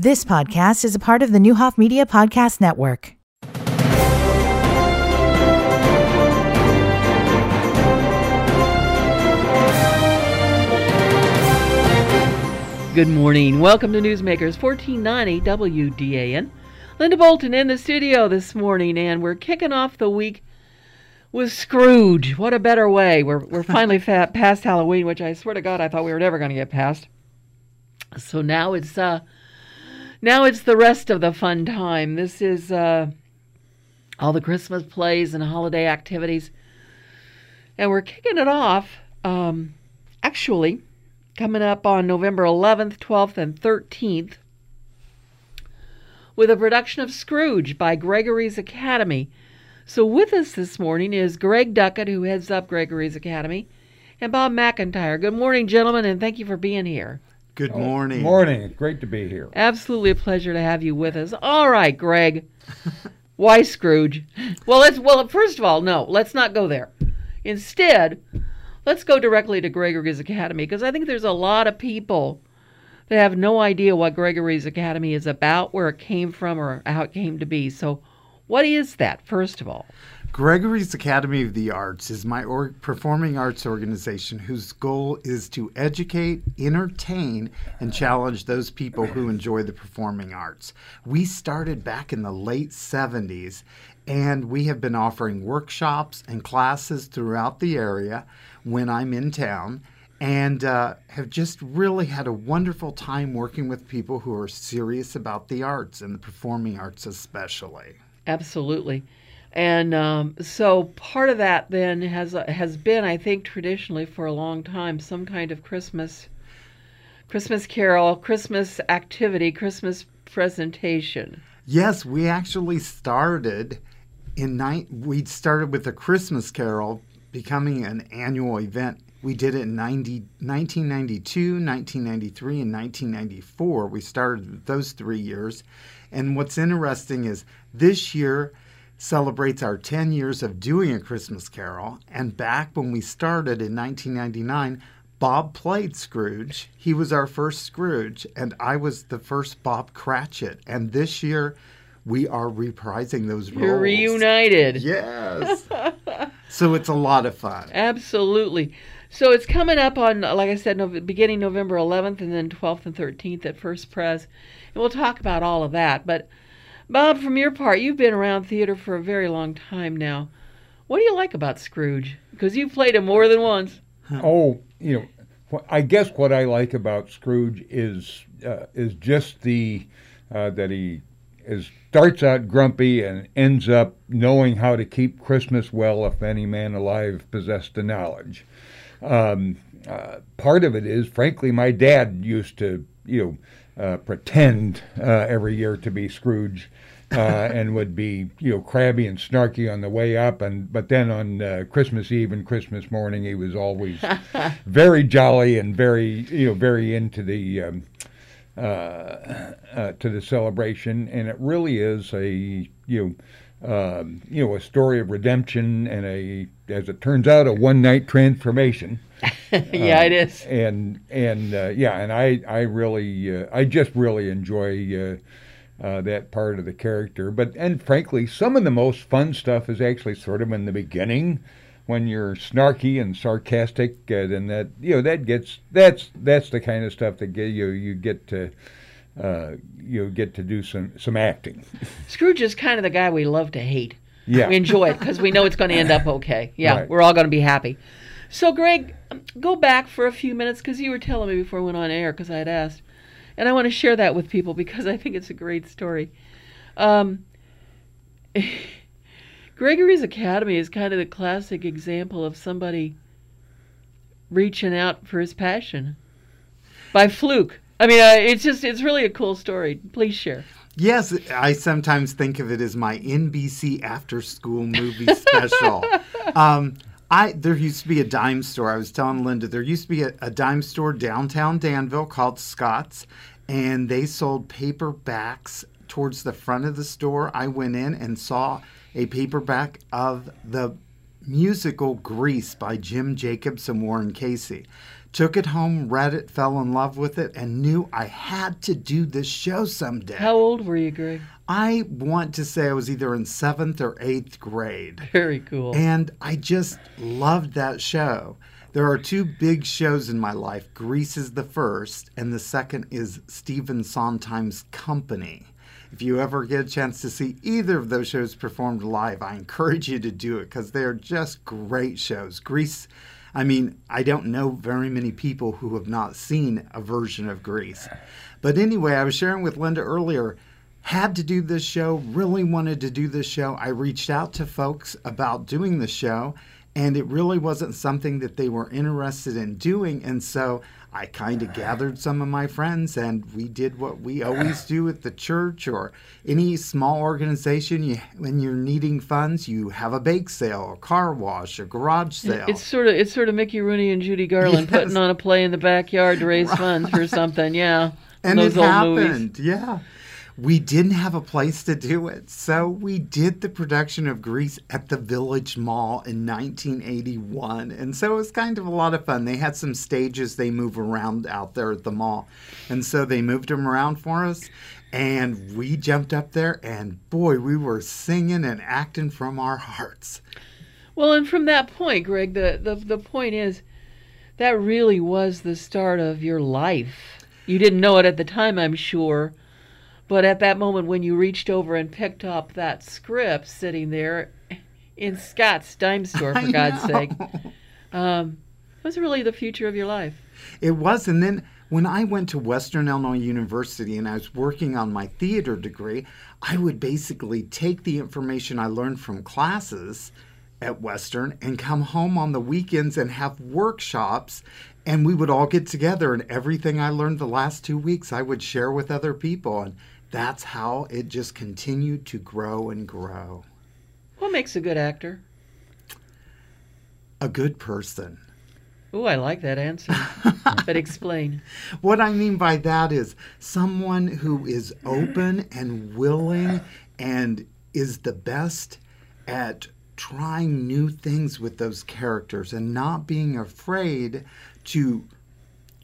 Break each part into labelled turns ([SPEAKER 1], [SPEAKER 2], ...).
[SPEAKER 1] This podcast is a part of the Neuhoff Media Podcast Network.
[SPEAKER 2] Good morning. Welcome to Newsmakers 1490 WDAN. Linda Bolton in the studio this morning, and we're kicking off the week with Scrooge. What a better way. We're, we're finally fa- past Halloween, which I swear to God I thought we were never going to get past. So now it's uh now it's the rest of the fun time. This is uh all the Christmas plays and holiday activities. And we're kicking it off um actually coming up on November 11th, 12th, and 13th with a production of Scrooge by Gregory's Academy. So, with us this morning is Greg Duckett, who heads up Gregory's Academy, and Bob McIntyre. Good morning, gentlemen, and thank you for being here.
[SPEAKER 3] Good oh,
[SPEAKER 4] morning. Morning. Great to be here.
[SPEAKER 2] Absolutely a pleasure to have you with us. All right, Greg. Why Scrooge? Well, let's well first of all, no, let's not go there. Instead, let's go directly to Gregory's Academy because I think there's a lot of people that have no idea what Gregory's Academy is about, where it came from, or how it came to be. So, what is that, first of all?
[SPEAKER 3] Gregory's Academy of the Arts is my or- performing arts organization whose goal is to educate, entertain, and challenge those people who enjoy the performing arts. We started back in the late 70s and we have been offering workshops and classes throughout the area when I'm in town and uh, have just really had a wonderful time working with people who are serious about the arts and the performing arts especially.
[SPEAKER 2] Absolutely. And um, so part of that then has has been, I think, traditionally for a long time, some kind of Christmas, Christmas carol, Christmas activity, Christmas presentation.
[SPEAKER 3] Yes, we actually started in night. We started with a Christmas Carol becoming an annual event. We did it in 90, 1992, 1993, and 1994. We started those three years. And what's interesting is this year celebrates our 10 years of doing a Christmas Carol. And back when we started in 1999, Bob played Scrooge. He was our first Scrooge, and I was the first Bob Cratchit. And this year, we are reprising those roles.
[SPEAKER 2] You're reunited.
[SPEAKER 3] Yes. so it's a lot of fun.
[SPEAKER 2] Absolutely. So it's coming up on, like I said, no, beginning November 11th and then 12th and 13th at First Pres. And we'll talk about all of that. But Bob, from your part, you've been around theater for a very long time now. What do you like about Scrooge? Because you've played him more than once.
[SPEAKER 4] Oh, you know, I guess what I like about Scrooge is uh, is just the uh, that he is starts out grumpy and ends up knowing how to keep Christmas well if any man alive possessed the knowledge. Um, uh, part of it is, frankly, my dad used to, you know, uh, pretend uh, every year to be Scrooge. Uh, and would be you know crabby and snarky on the way up, and but then on uh, Christmas Eve and Christmas morning he was always very jolly and very you know very into the um, uh, uh, to the celebration, and it really is a you know um, you know a story of redemption and a as it turns out a one night transformation.
[SPEAKER 2] yeah, it is.
[SPEAKER 4] And and uh, yeah, and I I really uh, I just really enjoy. Uh, uh, that part of the character, but and frankly, some of the most fun stuff is actually sort of in the beginning, when you're snarky and sarcastic, uh, and that you know that gets that's that's the kind of stuff that get you you get to uh, you get to do some some acting.
[SPEAKER 2] Scrooge is kind of the guy we love to hate.
[SPEAKER 4] Yeah.
[SPEAKER 2] We enjoy it because we know it's going to end up okay. Yeah,
[SPEAKER 4] Right.
[SPEAKER 2] we're all going to be happy. So, Greg, go back for a few minutes because you were telling me before I went on air because I had asked. And I want to share that with people because I think it's a great story. Um, Gregory's Academy is kind of the classic example of somebody reaching out for his passion by fluke. I mean, uh, it's just, it's really a cool story. Please share.
[SPEAKER 3] Yes, I sometimes think of it as my NBC after school movie special. um, I there used to be a dime store. I was telling Linda there used to be a, a dime store downtown Danville called Scott's, and they sold paperbacks towards the front of the store. I went in and saw a paperback of the musical Grease by Jim Jacobs and Warren Casey. Took it home, read it, fell in love with it, and knew I had to do this show someday.
[SPEAKER 2] How old were you, Greg?
[SPEAKER 3] I want to say I was either in seventh or eighth grade.
[SPEAKER 2] Very cool.
[SPEAKER 3] And I just loved that show. There are two big shows in my life. Grease is the first, and the second is Stephen Sondheim's Company. If you ever get a chance to see either of those shows performed live, I encourage you to do it because they are just great shows. Grease, I mean, I don't know very many people who have not seen a version of Grease. But anyway, I was sharing with Linda earlier, had to do this show, really wanted to do this show. I reached out to folks about doing the show, and it really wasn't something that they were interested in doing. And so I kind of uh-huh. gathered some of my friends and we did what we always do at the church or any small organization. You, when you're needing funds, you have a bake sale, a car wash, a garage sale.
[SPEAKER 2] It's sort of it's sort of Mickey Rooney and Judy Garland
[SPEAKER 3] Yes.
[SPEAKER 2] putting on a play in the backyard to raise funds for something. Yeah,
[SPEAKER 3] and it happened.
[SPEAKER 2] movies.
[SPEAKER 3] Yeah. We didn't have a place to do it, so we did the production of Grease at the Village Mall in 1981. And so it was kind of a lot of fun. They had some stages they move around out there at the mall. And so they moved them around for us. And we jumped up there, and boy, we were singing and acting from our hearts.
[SPEAKER 2] Well, and from that point, Greg, the, the the point is that really was the start of your life. You didn't know it at the time, I'm sure, but at that moment when you reached over and picked up that script sitting there in Scott's dime store, for
[SPEAKER 3] I
[SPEAKER 2] God's
[SPEAKER 3] know.
[SPEAKER 2] sake, um, it was really the future of your life.
[SPEAKER 3] It was. And then when I went to Western Illinois University and I was working on my theater degree, I would basically take the information I learned from classes at Western and come home on the weekends and have workshops. And we would all get together, and everything I learned the last two weeks I would share with other people. And that's how it just continued to grow and grow.
[SPEAKER 2] What makes a good actor?
[SPEAKER 3] A good person.
[SPEAKER 2] Oh, I like that answer. but explain.
[SPEAKER 3] What I mean by that is someone who is open and willing and is the best at trying new things with those characters and not being afraid to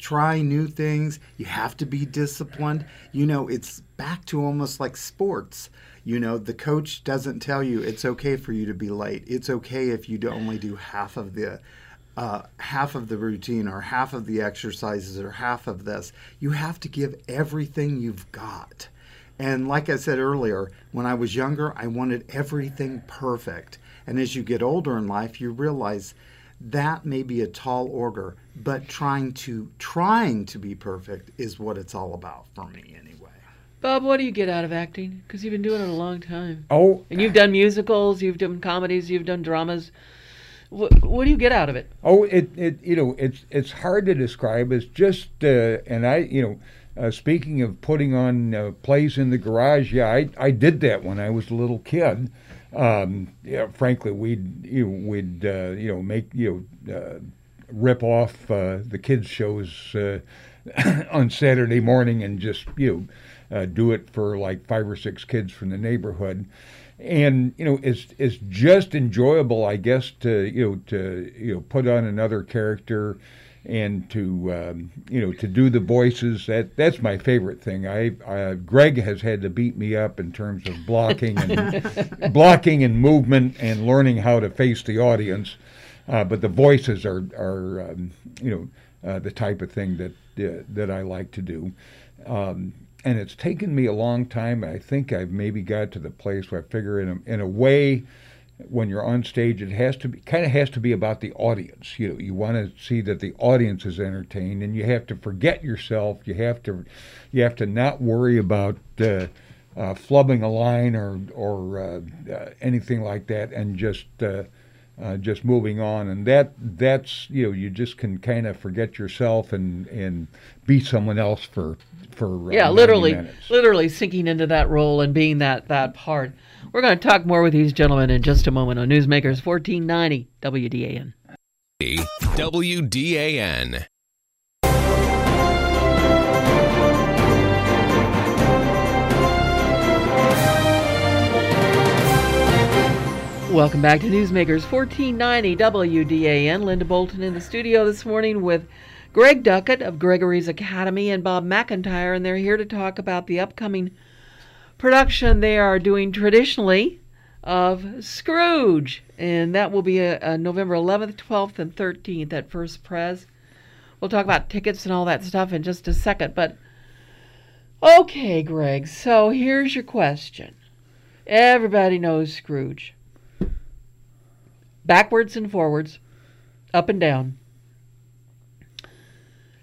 [SPEAKER 3] try new things. You have to be disciplined. You know, it's back to almost like sports. You know, the coach doesn't tell you it's okay for you to be late. It's okay if you only do half of the uh, half of the routine or half of the exercises or half of this. You have to give everything you've got. And like I said earlier, when I was younger, I wanted everything perfect. And as you get older in life, you realize that may be a tall order, but trying to trying to be perfect is what it's all about for me anyway.
[SPEAKER 2] Bob, what do you get out of acting? Because you've been doing it a long time.
[SPEAKER 4] Oh,
[SPEAKER 2] And you've done musicals, you've done comedies, you've done dramas. What, what do you get out of it?
[SPEAKER 4] Oh, it, it you know it's it's hard to describe. It's just uh, and I you know uh, speaking of putting on uh, plays in the garage, yeah, I I did that when I was a little kid. Um, yeah, frankly, we'd you know, we'd uh, you know make you know uh, rip off uh, the kids shows uh, on Saturday morning and just you know uh, do it for like five or six kids from the neighborhood. And you know it's it's just enjoyable i guess to you know to you know put on another character and to um, you know to do the voices that that's my favorite thing. I uh, greg has had to beat me up in terms of blocking and blocking and movement and learning how to face the audience. Uh, but the voices are are um, you know uh, the type of thing that uh, that i like to do. Um, and it's taken me a long time. I think I've maybe got to the place where I figure in a, in a way, when you're on stage, it has to be kind of has to be about the audience. You know, you want to see that the audience is entertained, and you have to forget yourself. You have to, you have to not worry about uh, uh, flubbing a line or or uh, uh, anything like that, and just. Uh, uh, just moving on, and that that's you know you just can kind of forget yourself and and be someone else for for uh,
[SPEAKER 2] yeah, literally,
[SPEAKER 4] minutes.
[SPEAKER 2] literally sinking into that role and being that that part. We're going to talk more with these gentlemen in just a moment on Newsmakers 1490 WDAN.
[SPEAKER 5] WDAN.
[SPEAKER 2] Welcome back to Newsmakers 1490 WDAN. Linda Bolton in the studio this morning with Greg Duckett of Gregory's Academy and Bob McIntyre, and they're here to talk about the upcoming production they are doing traditionally of Scrooge, and that will be a, a November 11th, 12th, and 13th at First Pres. We'll talk about tickets and all that stuff in just a second, but okay, Greg. So here's your question. Everybody knows Scrooge. Backwards and forwards, up and down.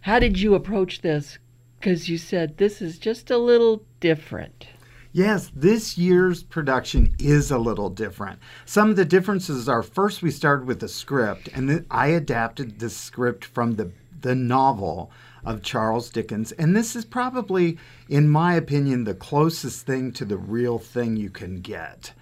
[SPEAKER 2] How did you approach this? Because you said this is just a little different.
[SPEAKER 3] Yes, this year's production is a little different. Some of the differences are first, we started with the script, and I adapted the script from the, the novel of Charles Dickens. And this is probably, in my opinion, the closest thing to the real thing you can get.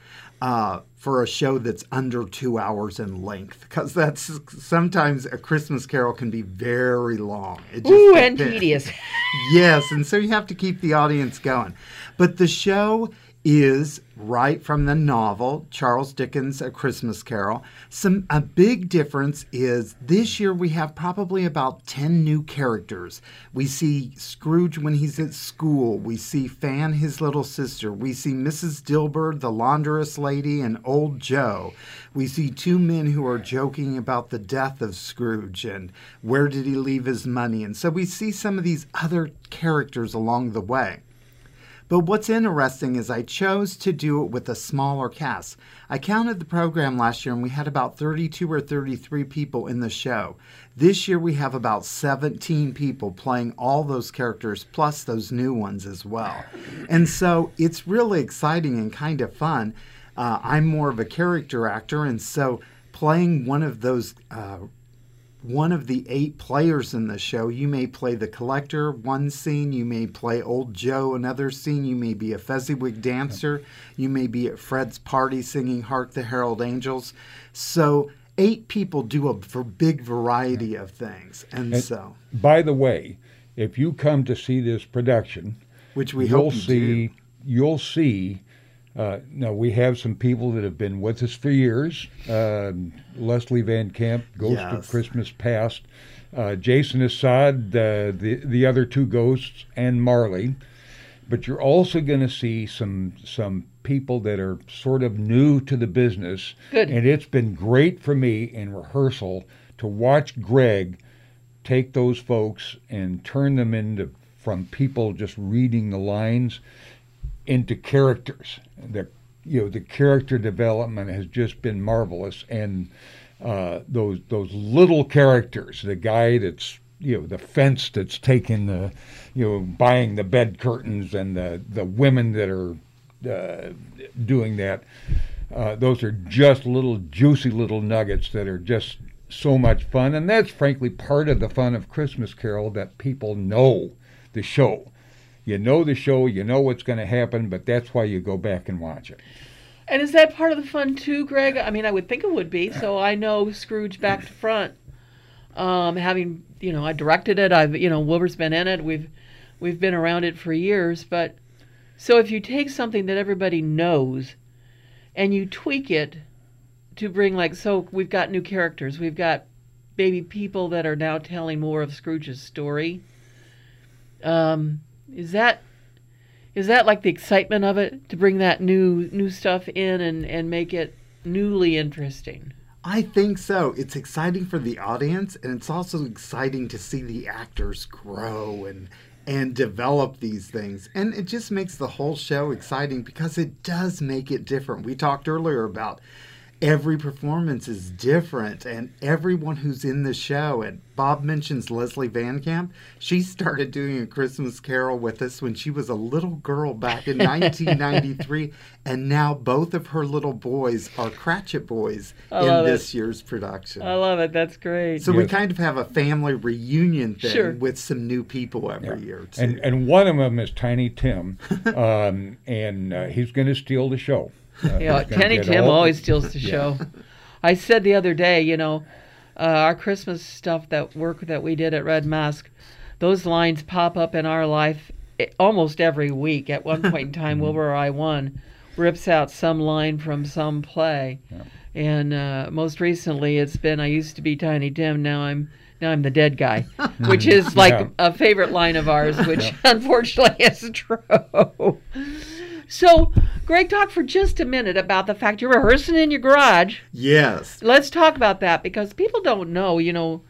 [SPEAKER 3] Uh, for a show that's under two hours in length, because that's sometimes a Christmas Carol can be very long.
[SPEAKER 2] It Ooh, and tedious.
[SPEAKER 3] yes, and so you have to keep the audience going. But the show is right from the novel Charles Dickens' A Christmas Carol. Some a big difference is this year we have probably about 10 new characters. We see Scrooge when he's at school. We see Fan his little sister. We see Mrs. Dilber, the laundress lady, and old Joe. We see two men who are joking about the death of Scrooge and where did he leave his money. And so we see some of these other characters along the way. But what's interesting is I chose to do it with a smaller cast. I counted the program last year and we had about 32 or 33 people in the show. This year we have about 17 people playing all those characters plus those new ones as well. And so it's really exciting and kind of fun. Uh, I'm more of a character actor, and so playing one of those uh, one of the eight players in the show. You may play the collector one scene, you may play Old Joe another scene, you may be a Fezziwig dancer, you may be at Fred's party singing Hark the Herald Angels. So eight people do a big variety of things. And, and, so
[SPEAKER 4] by the way, if you come to see this production,
[SPEAKER 3] which we
[SPEAKER 4] you'll
[SPEAKER 3] hope
[SPEAKER 4] you see
[SPEAKER 3] do.
[SPEAKER 4] you'll see uh, now we have some people that have been with us for years. Uh, Leslie Van Camp, Ghost yes. of Christmas Past, uh, Jason Assad, uh, the the other two ghosts, and Marley. But you're also going to see some some people that are sort of new to the business.
[SPEAKER 2] Good.
[SPEAKER 4] And it's been great for me in rehearsal to watch Greg take those folks and turn them into from people just reading the lines into characters. The you know the character development has just been marvelous, and uh, those those little characters, the guy that's you know the fence that's taking the you know buying the bed curtains and the the women that are uh, doing that. Uh, those are just little juicy little nuggets that are just so much fun, and that's frankly part of the fun of Christmas Carol that people know the show you know the show, you know what's going to happen, but that's why you go back and watch it.
[SPEAKER 2] And is that part of the fun too, Greg? I mean, I would think it would be. So I know Scrooge back to front. Um, having you know, I directed it. I've you know, Wilbur's been in it. We've we've been around it for years. But so if you take something that everybody knows, and you tweak it to bring like so, we've got new characters. We've got baby people that are now telling more of Scrooge's story. Um, is that is that like the excitement of it to bring that new new stuff in and and make it newly interesting?
[SPEAKER 3] I think so. It's exciting for the audience and it's also exciting to see the actors grow and and develop these things. And it just makes the whole show exciting because it does make it different. We talked earlier about every performance is different and everyone who's in the show and bob mentions leslie van camp she started doing a christmas carol with us when she was a little girl back in 1993 and now both of her little boys are cratchit boys in this
[SPEAKER 2] it.
[SPEAKER 3] year's production
[SPEAKER 2] i love it that's great
[SPEAKER 3] so yes. we kind of have a family reunion thing sure. with some new people every yeah. year too.
[SPEAKER 4] and and one of them is tiny tim um, and uh, he's going to steal the show
[SPEAKER 2] you know, Tiny Tim all... always steals the show. Yeah. I said the other day, you know, uh, our Christmas stuff, that work that we did at Red Mask, those lines pop up in our life eh, almost every week. At one point in time, Wilbur or I won rips out some line from some play. Yeah. And uh, most recently, it's been I used to be Tiny Tim, now I'm Now I'm the dead guy, which is like
[SPEAKER 4] Yeah.
[SPEAKER 2] a favorite line of ours, which unfortunately is true. So, Greg, talk for just a minute about the fact you're rehearsing in your garage.
[SPEAKER 3] Yes.
[SPEAKER 2] Let's talk about that because people don't know, you know,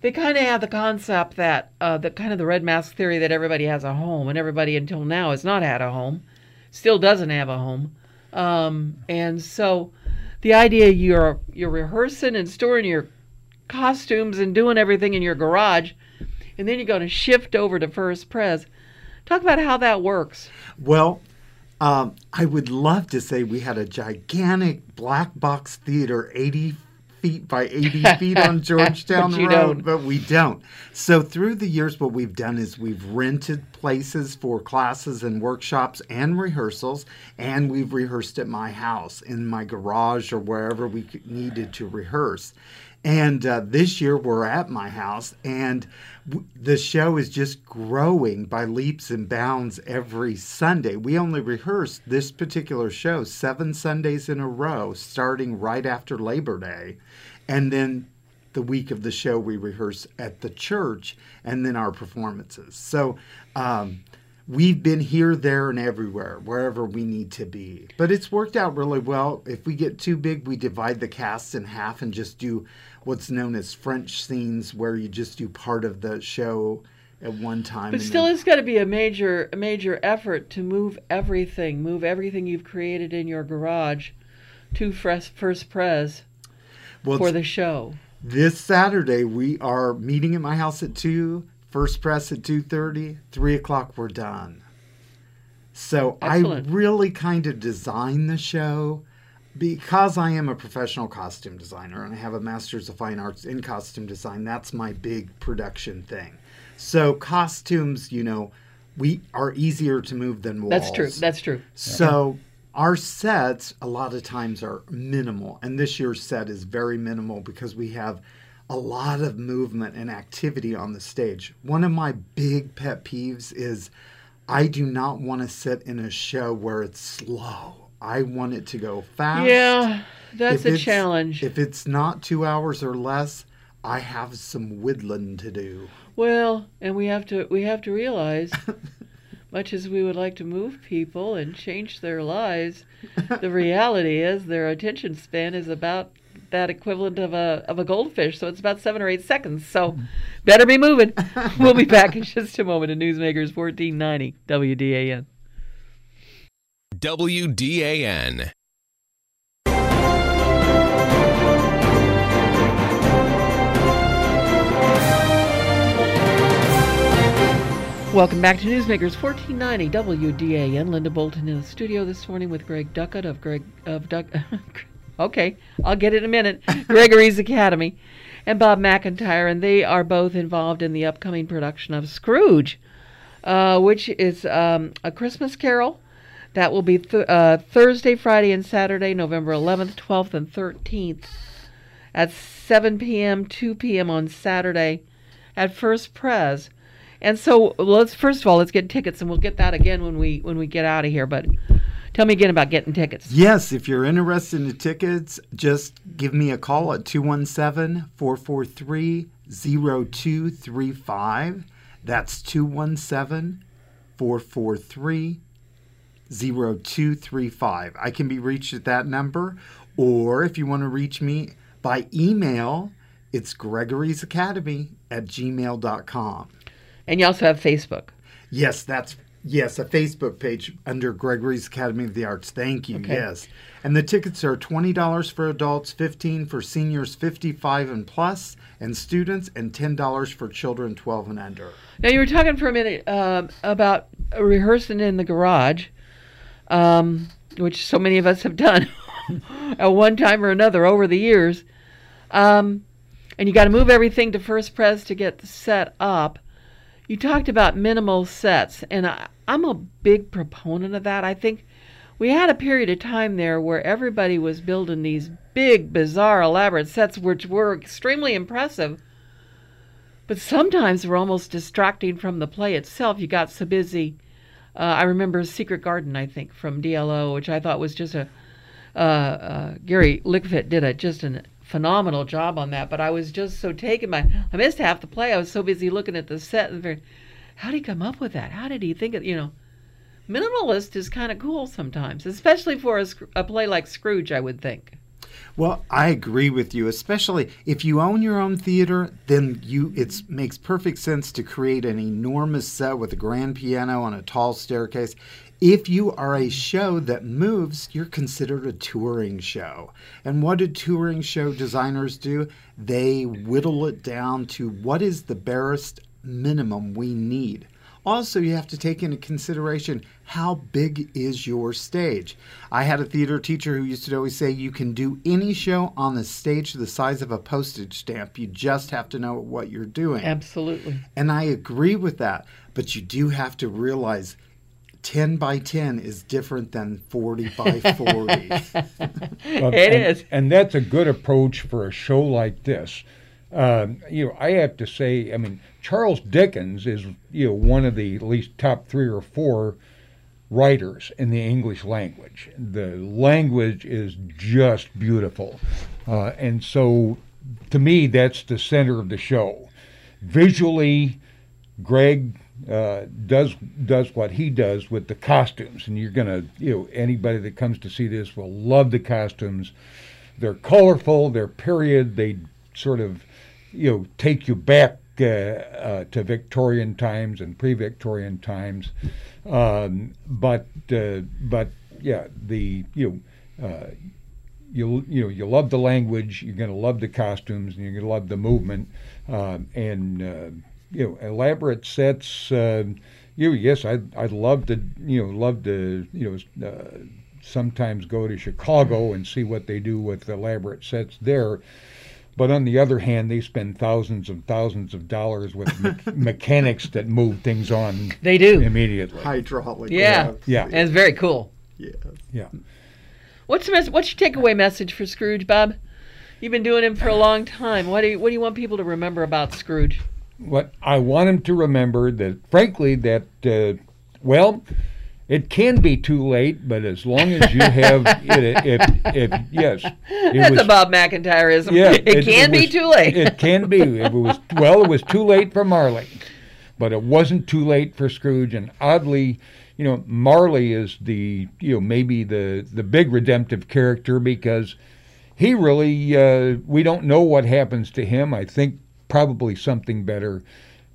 [SPEAKER 2] they kind of have the concept that, uh, the kind of the red mask theory that everybody has a home, and everybody until now has not had a home, still doesn't have a home. Um, and so the idea you're you're rehearsing and storing your costumes and doing everything in your garage, and then you're going to shift over to First Pres. Talk about how that works.
[SPEAKER 3] Well, um, I would love to say we had a gigantic black box theater, 80 feet by 80 feet on Georgetown
[SPEAKER 2] But
[SPEAKER 3] Road,
[SPEAKER 2] don't.
[SPEAKER 3] but we don't. So through the years, what we've done is we've rented places for classes and workshops and rehearsals, and we've rehearsed at my house, in my garage, or wherever we needed to rehearse. And uh, this year we're at my house, and w- the show is just growing by leaps and bounds every Sunday. We only rehearsed this particular show seven Sundays in a row, starting right after Labor Day. And then the week of the show, we rehearse at the church, and then our performances. So, um, we've been here, there, and everywhere, wherever we need to be. But it's worked out really well. If we get too big, we divide the cast in half and just do what's known as French scenes, where you just do part of the show at one time.
[SPEAKER 2] But still,
[SPEAKER 3] then-
[SPEAKER 2] it's got to be a major, a major effort to move everything, move everything you've created in your garage to First Pres
[SPEAKER 3] well,
[SPEAKER 2] for the show.
[SPEAKER 3] This Saturday we are meeting at my house at two. First Pres at two thirty. Three o'clock we're done. So
[SPEAKER 2] Excellent.
[SPEAKER 3] I really kind of designed the show because I am a professional costume designer and I have a master's of fine arts in costume design. That's my big production thing. So costumes, you know, we are easier to move than walls.
[SPEAKER 2] That's true. That's true.
[SPEAKER 3] So our sets a lot of times are minimal, and this year's set is very minimal because we have a lot of movement and activity on the stage. One of my big pet peeves is I do not want to sit in a show where it's slow. I want it to go fast.
[SPEAKER 2] Yeah, that's
[SPEAKER 3] If
[SPEAKER 2] a challenge.
[SPEAKER 3] If it's not two hours or less, I have some whittling to do.
[SPEAKER 2] Well, and we have to we have to realize, much as we would like to move people and change their lives, the reality is their attention span is about that equivalent of a of a goldfish. So it's about seven or eight seconds. So better be moving. we'll be back in just a moment. In Newsmakers fourteen ninety WDAN.
[SPEAKER 5] WDAN.
[SPEAKER 2] Welcome back to Newsmakers 1490 WDAN. Linda Bolton in the studio this morning with Greg Duckett of Greg of Duck. okay, I'll get it in a minute. Gregory's Academy, and Bob McIntyre, and they are both involved in the upcoming production of Scrooge, uh, which is um, a Christmas Carol. That will be th- uh, Thursday, Friday, and Saturday, November 11th, 12th, and 13th, at 7 p.m., 2 p.m. on Saturday, at First Pres. And so let's first of all let's get tickets, and we'll get that again when we when we get out of here. But tell me again about getting tickets.
[SPEAKER 3] Yes, if you're interested in the tickets, just give me a call at 217 443 0235. That's 217 443 0235. I can be reached at that number, or if you want to reach me by email, it's Gregory's Academy at gmail.com.
[SPEAKER 2] And you also have Facebook.
[SPEAKER 3] Yes, that's yes, a Facebook page under Gregory's Academy of the Arts. Thank you.
[SPEAKER 2] Okay.
[SPEAKER 3] Yes. And the tickets are $20 for adults, 15 for seniors 55 and plus and students and $10 for children 12 and under.
[SPEAKER 2] Now you were talking for a minute um, about rehearsing in the garage, um, which so many of us have done at one time or another over the years. Um, and you got to move everything to First Pres to get set up. You talked about minimal sets, and I, I'm a big proponent of that. I think we had a period of time there where everybody was building these big, bizarre, elaborate sets, which were extremely impressive but sometimes were almost distracting from the play itself. You got so busy. Uh, I remember Secret Garden, I think, from DLO, which I thought was just a. Uh, uh, Gary Lickfit did a just a phenomenal job on that. But I was just so taken by I missed half the play. I was so busy looking at the set and how did he come up with that? How did he think of you know? Minimalist is kind of cool sometimes, especially for a, a play like Scrooge. I would think.
[SPEAKER 3] Well, I agree with you, especially if you own your own theater, then you it makes perfect sense to create an enormous set with a grand piano and a tall staircase. If you are a show that moves, you're considered a touring show. And what do touring show designers do? They whittle it down to what is the barest minimum we need. Also, you have to take into consideration how big is your stage. I had a theater teacher who used to always say you can do any show on the stage the size of a postage stamp. You just have to know what you're doing.
[SPEAKER 2] Absolutely.
[SPEAKER 3] And I agree with that, but you do have to realize 10 by 10 is different than 40 by 40.
[SPEAKER 4] Well,
[SPEAKER 2] It
[SPEAKER 4] and,
[SPEAKER 2] is.
[SPEAKER 4] and that's a good approach for a show like this. Um, you know, I have to say, I mean, Charles Dickens is you know one of the at least top three or four writers in the English language. The language is just beautiful, uh, and so to me, that's the center of the show. Visually, Greg uh, does does what he does with the costumes, and you're gonna you know anybody that comes to see this will love the costumes. They're colorful, they're period, they sort of you know take you back uh, uh, to Victorian times and pre-Victorian times, um, but uh, but yeah, the you know. Uh, you you know you love the language, you're going to love the costumes, and you're going to love the movement, um, and you know elaborate sets. Uh, you know, yes, I'd I'd love to you know love to you know uh, sometimes go to Chicago and see what they do with elaborate sets there. But on the other hand, they spend thousands and thousands of dollars with me- mechanics that move things on
[SPEAKER 2] They do.
[SPEAKER 4] immediately.
[SPEAKER 3] Hydraulic.
[SPEAKER 2] Yeah.
[SPEAKER 3] lifts.
[SPEAKER 4] Yeah.
[SPEAKER 2] And it's very cool.
[SPEAKER 3] Yeah,
[SPEAKER 4] Yeah.
[SPEAKER 2] What's the mes- what's your takeaway message for Scrooge, Bob? You've been doing him for a long time. What do you, what do you want people to remember about Scrooge?
[SPEAKER 4] What I want him to remember that, frankly, that uh, well, it can be too late, but as long as you have it, if, if yes, it
[SPEAKER 2] That's
[SPEAKER 4] was,
[SPEAKER 2] a Bob McIntyreism.
[SPEAKER 4] yeah,
[SPEAKER 2] it, can be
[SPEAKER 4] was-
[SPEAKER 2] too late.
[SPEAKER 4] It can be. It was well, it was too late for Marley, but it wasn't too late for Scrooge. And oddly, you know, Marley is the you know maybe the the big redemptive character because he really uh, we don't know what happens to him. I think probably something better,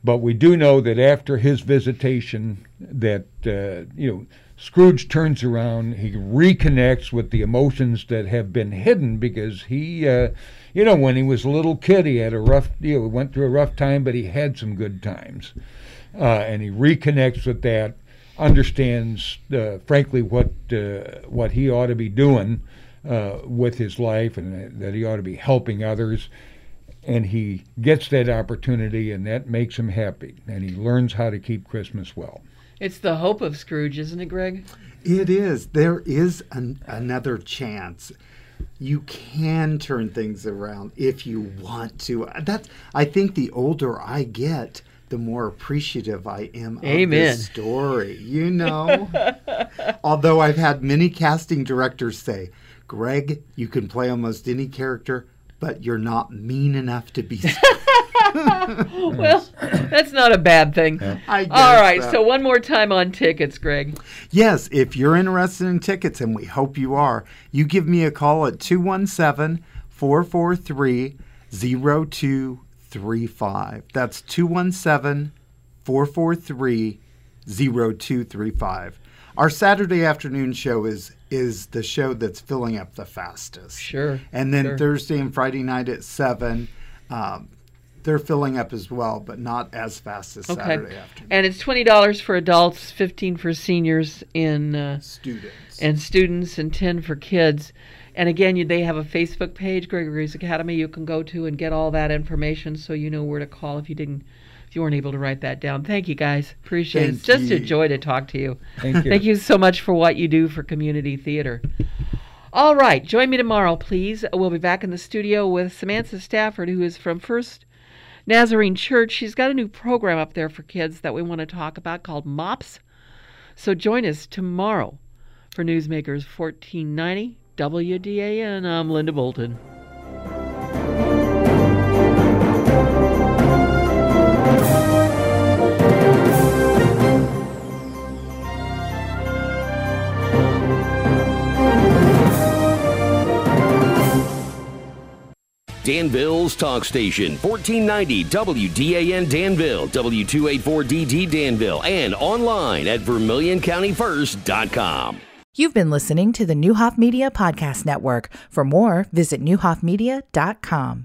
[SPEAKER 4] but we do know that after his visitation, that uh, you know Scrooge turns around, he reconnects with the emotions that have been hidden because he, uh, you know, when he was a little kid, he had a rough, you know, went through a rough time, but he had some good times, uh, and he reconnects with that, understands, uh, frankly, what uh, what he ought to be doing uh, with his life, and that he ought to be helping others and he gets that opportunity and that makes him happy and he learns how to keep christmas well
[SPEAKER 2] It's the hope of Scrooge, isn't it, Greg?
[SPEAKER 3] It is. There is an, another chance. You can turn things around if you want to. That's. I think the older I get, the more appreciative I am of
[SPEAKER 2] Amen.
[SPEAKER 3] this story. You know. Although I've had many casting directors say, "Greg, you can play almost any character, but you're not mean enough to be."
[SPEAKER 2] Well, that's not a bad thing.
[SPEAKER 3] I guess
[SPEAKER 2] All right,
[SPEAKER 3] so.
[SPEAKER 2] so one more time on tickets, Greg.
[SPEAKER 3] Yes, if you're interested in tickets, and we hope you are, you give me a call at 217 443 0235. That's 217 443 0235. Our Saturday afternoon show is is the show that's filling up the fastest.
[SPEAKER 2] Sure.
[SPEAKER 3] And then
[SPEAKER 2] sure.
[SPEAKER 3] Thursday and Friday night at 7, um, they're filling up as well, but not as fast as
[SPEAKER 2] Okay.
[SPEAKER 3] Saturday afternoon.
[SPEAKER 2] And it's twenty dollars for adults, fifteen for seniors in uh,
[SPEAKER 3] Students.
[SPEAKER 2] and students, and ten for kids. And again, you, they have a Facebook page, Gregory's Academy. You can go to and get all that information, so you know where to call if you didn't, you weren't able to write that down. Thank you, guys. Appreciate it. It's
[SPEAKER 3] Thank
[SPEAKER 2] just a joy to talk to you.
[SPEAKER 4] thank you
[SPEAKER 2] Thank you so much for what you do for community theater. All right, join me tomorrow, please. We'll be back in the studio with Samantha Stafford, who is from First Nazarene Church. She's got a new program up there for kids that we want to talk about called MOPS. So join us tomorrow for Newsmakers 1490 WDAN. I'm Linda Bolton.
[SPEAKER 5] Danville's talk station, 1490 WDAN Danville, W284DD Danville, and online at VermilionCountyFirst.com.
[SPEAKER 1] You've been listening to the Neuhoff Media Podcast Network. For more, visit neuhoffmedia.com.